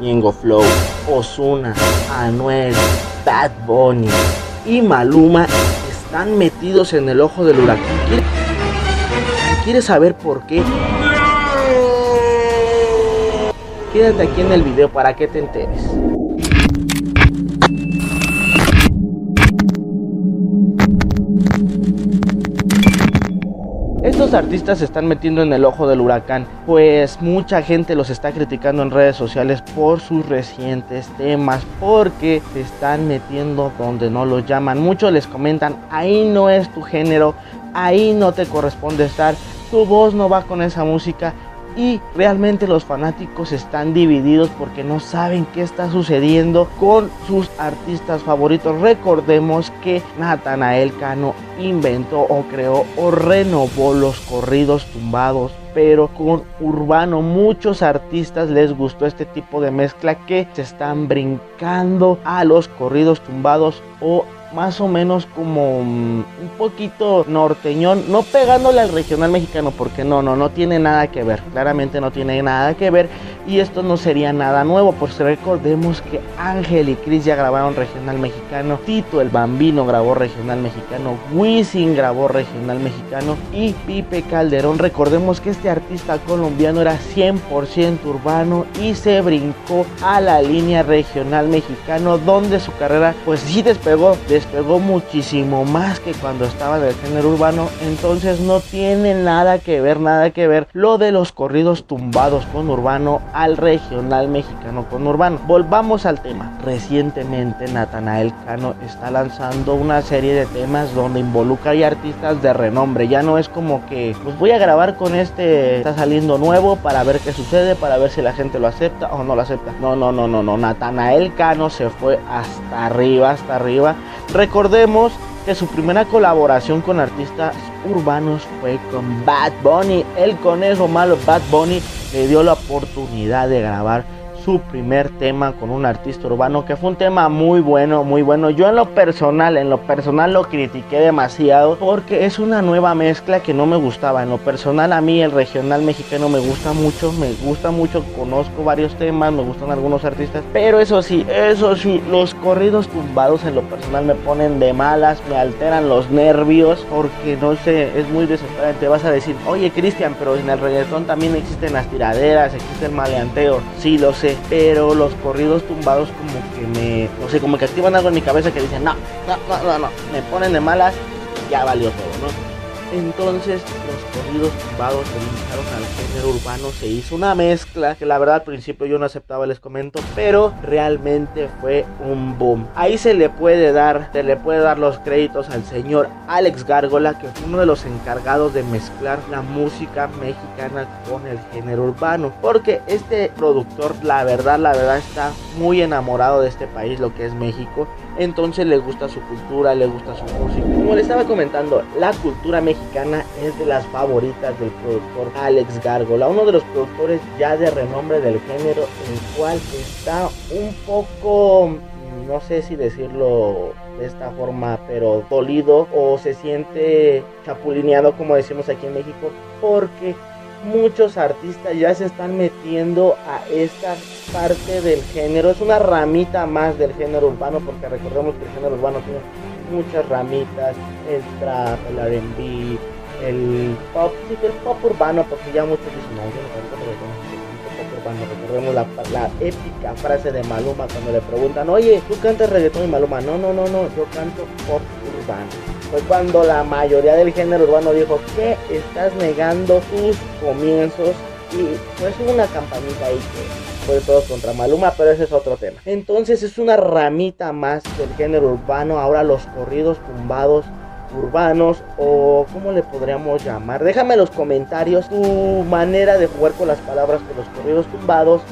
Ñengo Flow, Osuna, Anuel, Bad Bunny y Maluma están metidos en el ojo del huracán. ¿Quieres saber por qué? Quédate aquí en el video para que te enteres. Estos artistas se están metiendo en el ojo del huracán, pues mucha gente los está criticando en redes sociales por sus recientes temas, porque se están metiendo donde no los llaman. Muchos les comentan, ahí no es tu género, ahí no te corresponde estar, tu voz no va con esa música y realmente los fanáticos están divididos porque no saben qué está sucediendo con sus artistas favoritos. Recordemos que Natanael Cano inventó o creó o renovó los corridos tumbados pero con urbano. Muchos artistas les gustó este tipo de mezcla que se están brincando a los corridos tumbados o más o menos como mm, un poquito norteñón, no pegándole al regional mexicano, porque no, no, no tiene nada que ver, claramente no tiene nada que ver y esto no sería nada nuevo, pues recordemos que Ángel y Chris ya grabaron regional mexicano, Tito el Bambino grabó regional mexicano, Wisin grabó regional mexicano y Pipe Calderón, recordemos que este artista colombiano era 100% urbano y se brincó a la línea regional mexicano donde su carrera pues sí despegó, despegó muchísimo más que cuando estaba del género urbano, entonces no tiene nada que ver, nada que ver lo de los corridos tumbados con urbano al regional mexicano con urbano. Volvamos al tema. Recientemente Natanael Cano está lanzando una serie de temas donde involucra a artistas de renombre. Ya no es como que pues voy a grabar con este está saliendo nuevo para ver qué sucede, para ver si la gente lo acepta o no lo acepta. No, no, no, no, no. Natanael Cano se fue hasta arriba, hasta arriba. Recordemos que su primera colaboración con artistas urbanos fue con Bad Bunny. El conejo malo Bad Bunny le dio la oportunidad de grabar su primer tema con un artista urbano que fue un tema muy bueno, muy bueno. Yo en lo personal, en lo personal lo critiqué demasiado porque es una nueva mezcla que no me gustaba. En lo personal a mí el regional mexicano me gusta mucho, me gusta mucho, conozco varios temas, me gustan algunos artistas, pero eso sí, eso sí, los corridos tumbados en lo personal me ponen de malas, me alteran los nervios porque no sé, es muy desesperante. Vas a decir, oye Cristian, pero en el reggaetón también existen las tiraderas, existe el maleanteo. Sí, lo sé pero los corridos tumbados como que me, no sé, como que activan algo en mi cabeza que dicen, no, no, no, no, no, me ponen de malas, ya valió todo, ¿no? Entonces los corridos tumbados se limitaron al género urbano, se hizo una mezcla que la verdad al principio yo no aceptaba, les comento, pero realmente fue un boom. Ahí se le puede dar, se le puede dar los créditos al señor Alex Gárgola, que fue uno de los encargados de mezclar la música mexicana con el género urbano, porque este productor, la verdad, la verdad está muy enamorado de este país, lo que es México, entonces le gusta su cultura, le gusta su música. Como les estaba comentando, la cultura mexicana es de las favoritas del productor Alex Gargola, uno de los productores ya de renombre del género, el cual está un poco no sé si decirlo de esta forma, pero dolido o se siente chapulineado como decimos aquí en México, porque muchos artistas ya se están metiendo a esta parte del género. Es una ramita más del género urbano, porque recordemos que el género urbano tiene muchas ramitas, el trap, el RB, el pop, sí, el pop urbano, porque ya muchos dicen, urbano. Recordemos la, épica frase de Maluma cuando le preguntan, oye, ¿tú cantas reggaetón y Maluma? No, no, no, no, yo canto pop urbano fue cuando la mayoría del género urbano dijo que estás negando tus comienzos y pues hubo una campanita ahí que fue todo contra Maluma, pero ese es otro tema. Entonces es una ramita más del género urbano, ahora los corridos tumbados urbanos o cómo le podríamos llamar. Déjame en los comentarios tu manera de jugar con las palabras de los corridos tumbados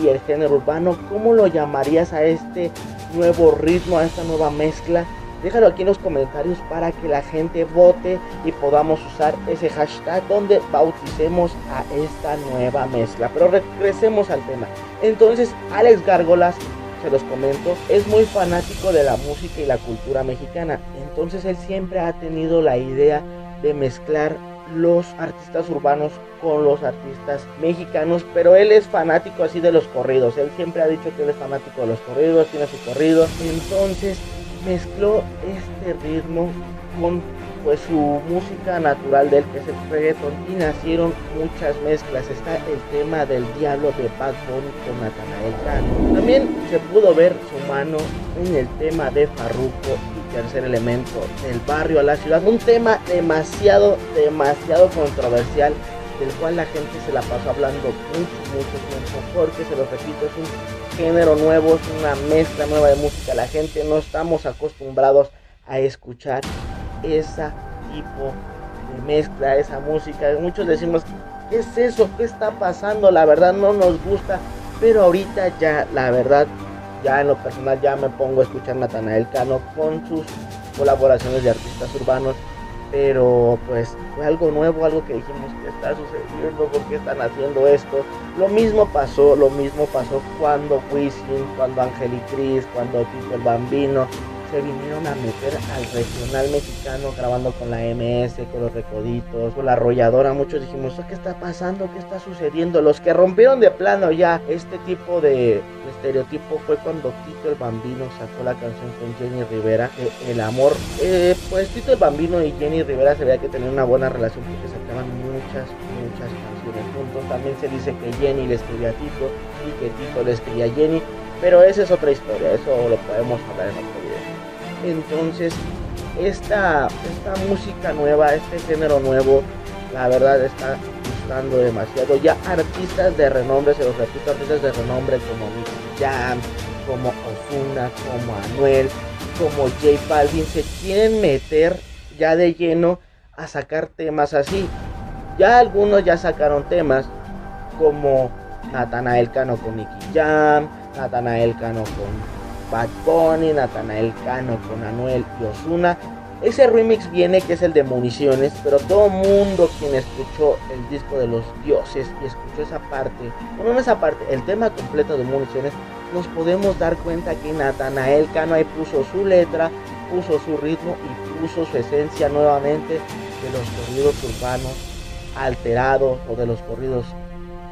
y el género urbano, ¿cómo lo llamarías a este nuevo ritmo, a esta nueva mezcla? Déjalo aquí en los comentarios para que la gente vote y podamos usar ese hashtag donde bauticemos a esta nueva mezcla. Pero regresemos al tema. Entonces, Alex Gárgolas, se los comento, es muy fanático de la música y la cultura mexicana. Entonces, él siempre ha tenido la idea de mezclar los artistas urbanos con los artistas mexicanos, pero él es fanático así de los corridos, él siempre ha dicho que él es fanático de los corridos, tiene su corrido, entonces mezcló este ritmo con pues su música natural del que es el reggaeton y nacieron muchas mezclas. Está el tema del diablo de Bad Bunny con Natanael Cano. También se pudo ver su mano en el tema de Farruko y tercer elemento del barrio a la ciudad. Un tema demasiado, demasiado controversial del cual la gente se la pasó hablando mucho, mucho tiempo, porque se lo repito, es un género nuevo, es una mezcla nueva de música. La gente no estamos acostumbrados a escuchar ese tipo de mezcla, esa música. Muchos decimos, ¿qué es eso? ¿Qué está pasando? La verdad no nos gusta, pero ahorita ya, la verdad, ya en lo personal ya me pongo a escuchar Natanael Cano con sus colaboraciones de artistas urbanos. Pero pues fue algo nuevo, algo que dijimos que está sucediendo, por qué están haciendo esto. Lo mismo pasó, lo mismo pasó cuando Wisin, cuando Cris cuando Tito el Bambino, se vinieron a meter al regional mexicano grabando con la MS, con los recoditos, con la arrolladora. Muchos dijimos, ¿qué está pasando? ¿Qué está sucediendo? Los que rompieron de plano ya este tipo de, estereotipo fue cuando Tito el Bambino sacó la canción con Jenny Rivera, El Amor. Eh, pues Tito el Bambino y Jenny Rivera se veía que tenían una buena relación porque sacaban muchas, muchas canciones juntos. También se dice que Jenny le escribía a Tito y que Tito le escribía a Jenny. Pero esa es otra historia, eso lo podemos hablar en otro. Entonces, esta, esta música nueva, este género nuevo, la verdad está gustando demasiado. Ya artistas de renombre, se los repito, artistas de renombre como Nicky Jam, como Ozuna, como Anuel, como J Balvin, se quieren meter ya de lleno a sacar temas así. Ya algunos ya sacaron temas como Natanael Cano con Nicky Jam, Natanael Cano con Bad Bunny, Natanael Cano con Anuel y Osuna. Ese remix viene que es el de Municiones, pero todo mundo quien escuchó el disco de los dioses y escuchó esa parte, bueno, no esa parte, el tema completo de Municiones, nos podemos dar cuenta que Natanael Cano ahí puso su letra, puso su ritmo y puso su esencia nuevamente de los corridos urbanos alterados o de los corridos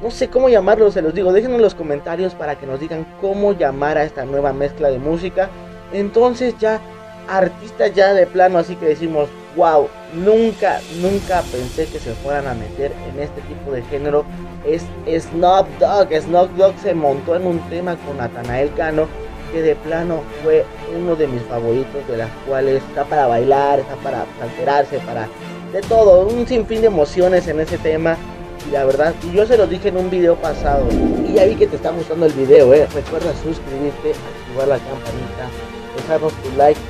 no sé cómo llamarlo, se los digo, déjenme en los comentarios para que nos digan cómo llamar a esta nueva mezcla de música. Entonces ya artistas ya de plano, así que decimos, wow, nunca, nunca pensé que se fueran a meter en este tipo de género. Es Snoop Dogg, Snoop Dogg se montó en un tema con Natanael Cano que de plano fue uno de mis favoritos, de las cuales está para bailar, está para alterarse, para de todo, un sinfín de emociones en ese tema la verdad, y yo se lo dije en un video pasado, y ya vi que te está gustando el video, eh. Recuerda suscribirte, activar la campanita, dejarnos tu like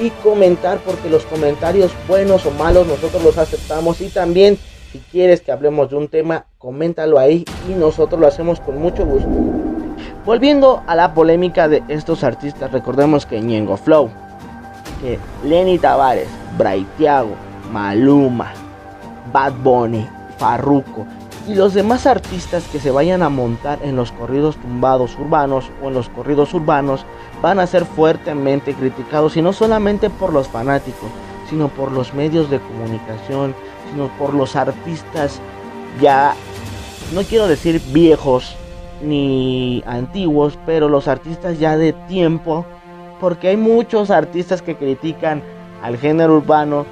y comentar, porque los comentarios buenos o malos nosotros los aceptamos. Y también, si quieres que hablemos de un tema, coméntalo ahí y nosotros lo hacemos con mucho gusto. Volviendo a la polémica de estos artistas, recordemos que Ñengo Flow, que Lenny Tavares, Braithiago, Maluma, Bad Bunny, Farruko y los demás artistas que se vayan a montar en los corridos tumbados urbanos o en los corridos urbanos van a ser fuertemente criticados y no solamente por los fanáticos, sino por los medios de comunicación, sino por los artistas ya, no quiero decir viejos ni antiguos, pero los artistas ya de tiempo, porque hay muchos artistas que critican al género urbano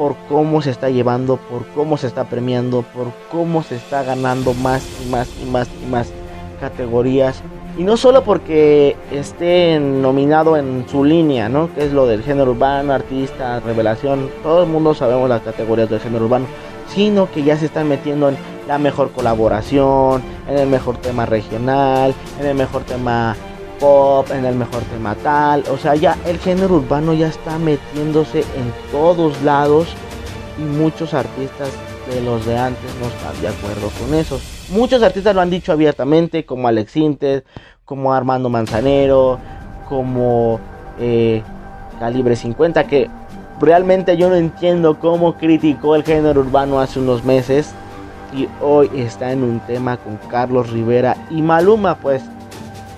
por cómo se está llevando, por cómo se está premiando, por cómo se está ganando más y más y más y más categorías. Y no solo porque esté nominado en su línea, ¿no? Que es lo del género urbano, artista, revelación. Todo el mundo sabemos las categorías del género urbano. Sino que ya se están metiendo en la mejor colaboración, en el mejor tema regional, en el mejor tema pop, en el mejor tema tal. O sea, ya el género urbano ya está metiéndose en todos lados y muchos artistas de los de antes no están de acuerdo con eso. Muchos artistas lo han dicho abiertamente, como Alex Sintes, como Armando Manzanero, como eh, Calibre 50, que realmente yo no entiendo cómo criticó el género urbano hace unos meses y hoy está en un tema con Carlos Rivera y Maluma, pues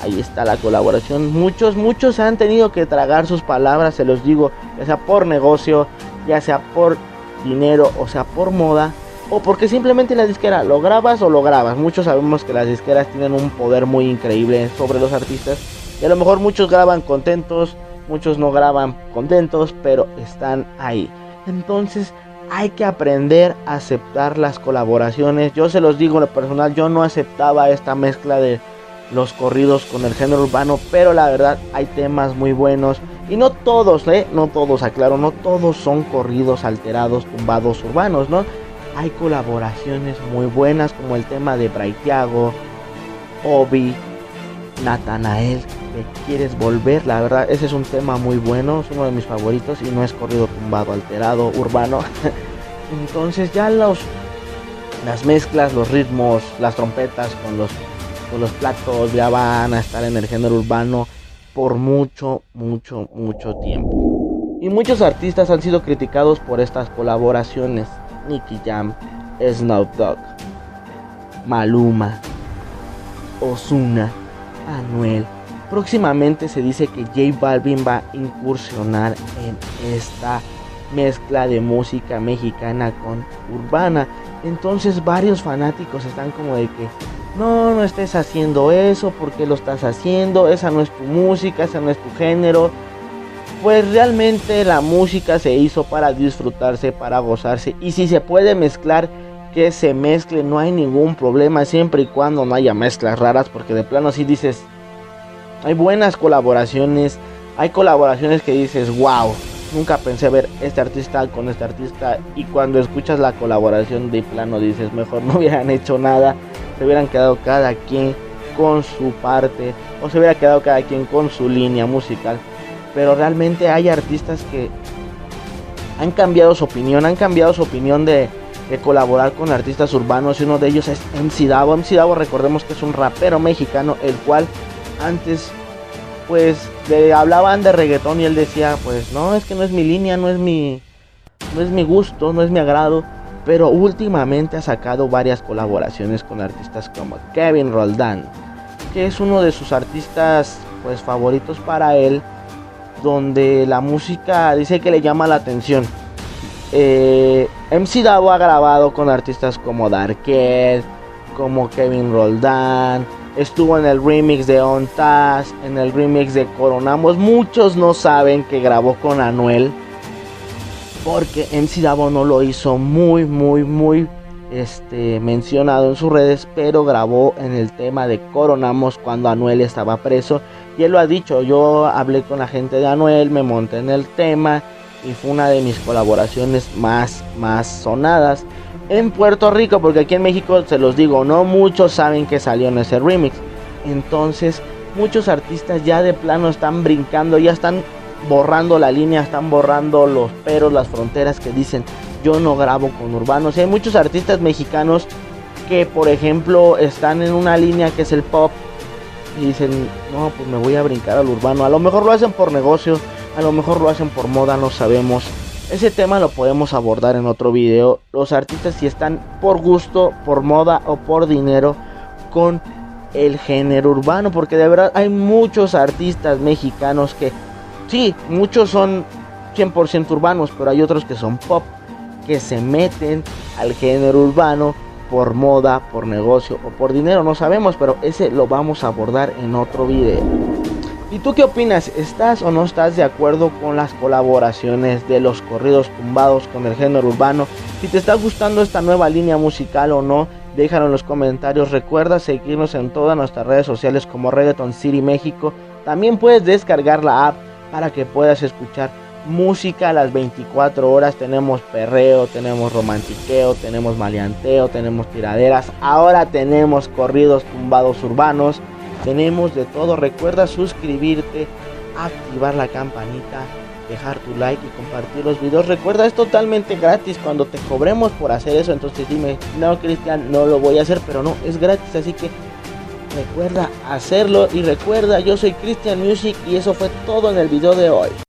ahí está la colaboración. Muchos, muchos han tenido que tragar sus palabras, se los digo, ya sea por negocio, ya sea por dinero o sea por moda. o porque simplemente la disquera lo grabas o lo grabas. Muchos sabemos que las disqueras tienen un poder muy increíble sobre los artistas y a lo mejor muchos graban contentos, muchos no graban contentos, pero están ahí. Entonces hay que aprender a aceptar las colaboraciones. Yo se los digo en lo personal, yo no aceptaba esta mezcla de los corridos con el género urbano, pero la verdad hay temas muy buenos y no todos, ¿eh? No todos, aclaro, no todos son corridos alterados, tumbados urbanos, ¿no? Hay colaboraciones muy buenas como el tema de Braithiago, Obi, Natanael, que quieres volver, la verdad ese es un tema muy bueno, es uno de mis favoritos y no es corrido tumbado, alterado, urbano. Entonces ya los las mezclas, los ritmos, las trompetas con los los platos ya van a estar en el género urbano por mucho, mucho, mucho tiempo. Y muchos artistas han sido criticados por estas colaboraciones. Nicky Jam, Snoop Dogg, Maluma, Osuna, Anuel. Próximamente se dice que J Balvin va a incursionar en esta mezcla de música mexicana con urbana. Entonces varios fanáticos están como de que no, no estés haciendo eso, porque lo estás haciendo? Esa no es tu música, esa no es tu género. Pues realmente la música se hizo para disfrutarse, para gozarse. Y si se puede mezclar, que se mezcle, no hay ningún problema, siempre y cuando no haya mezclas raras, porque de plano si dices, hay buenas colaboraciones, hay colaboraciones que dices, wow, nunca pensé ver este artista con este artista y cuando escuchas la colaboración de plano dices, mejor no hubieran hecho nada se hubieran quedado cada quien con su parte o se hubiera quedado cada quien con su línea musical. Pero realmente hay artistas que han cambiado su opinión, han cambiado su opinión de, colaborar con artistas urbanos y uno de ellos es MC Davo. MC Davo recordemos que es un rapero mexicano el cual antes pues le hablaban de reggaetón y él decía pues no es que no es mi línea, no es mi, no es mi gusto, no es mi agrado pero últimamente ha sacado varias colaboraciones con artistas como Kevin Roldán, que es uno de sus artistas pues favoritos para él, donde la música dice que le llama la atención. Eh, MC Davo ha grabado con artistas como Darkel, como Kevin Roldán, estuvo en el remix de On Task, en el remix de Coronamos. Muchos no saben que grabó con Anuel porque MC Davo no lo hizo muy, muy, muy este, mencionado en sus redes, pero grabó en el tema de Coronamos cuando Anuel estaba preso. Y él lo ha dicho, yo hablé con la gente de Anuel, me monté en el tema y fue una de mis colaboraciones más, más sonadas en Puerto Rico, porque aquí en México, se los digo, no muchos saben que salió en ese remix. Entonces, muchos artistas ya de plano están brincando, ya están borrando la línea, están borrando los peros, las fronteras que dicen yo no grabo con urbanos. Y hay muchos artistas mexicanos que, por ejemplo, están en una línea que es el pop y dicen, no, pues me voy a brincar al urbano. A lo mejor lo hacen por negocio, a lo mejor lo hacen por moda, no sabemos. Ese tema lo podemos abordar en otro video. Los artistas si están por gusto, por moda o por dinero con el género urbano. Porque de verdad hay muchos artistas mexicanos que Sí, muchos son 100% urbanos, pero hay otros que son pop, que se meten al género urbano por moda, por negocio o por dinero, no sabemos, pero ese lo vamos a abordar en otro video. ¿Y tú qué opinas? ¿Estás o no estás de acuerdo con las colaboraciones de los corridos tumbados con el género urbano? Si te está gustando esta nueva línea musical o no, déjalo en los comentarios. Recuerda seguirnos en todas nuestras redes sociales como Reggaeton City México. También puedes descargar la app para que puedas escuchar música a las 24 horas. Tenemos perreo, tenemos romantiqueo, tenemos maleanteo, tenemos tiraderas. Ahora tenemos corridos tumbados urbanos. Tenemos de todo. Recuerda suscribirte, activar la campanita, dejar tu like y compartir los videos. Recuerda, es totalmente gratis. Cuando te cobremos por hacer eso, entonces dime, no, Cristian, no lo voy a hacer, pero no, es gratis. Así que Recuerda hacerlo y recuerda, yo soy Christian Music y eso fue todo en el video de hoy.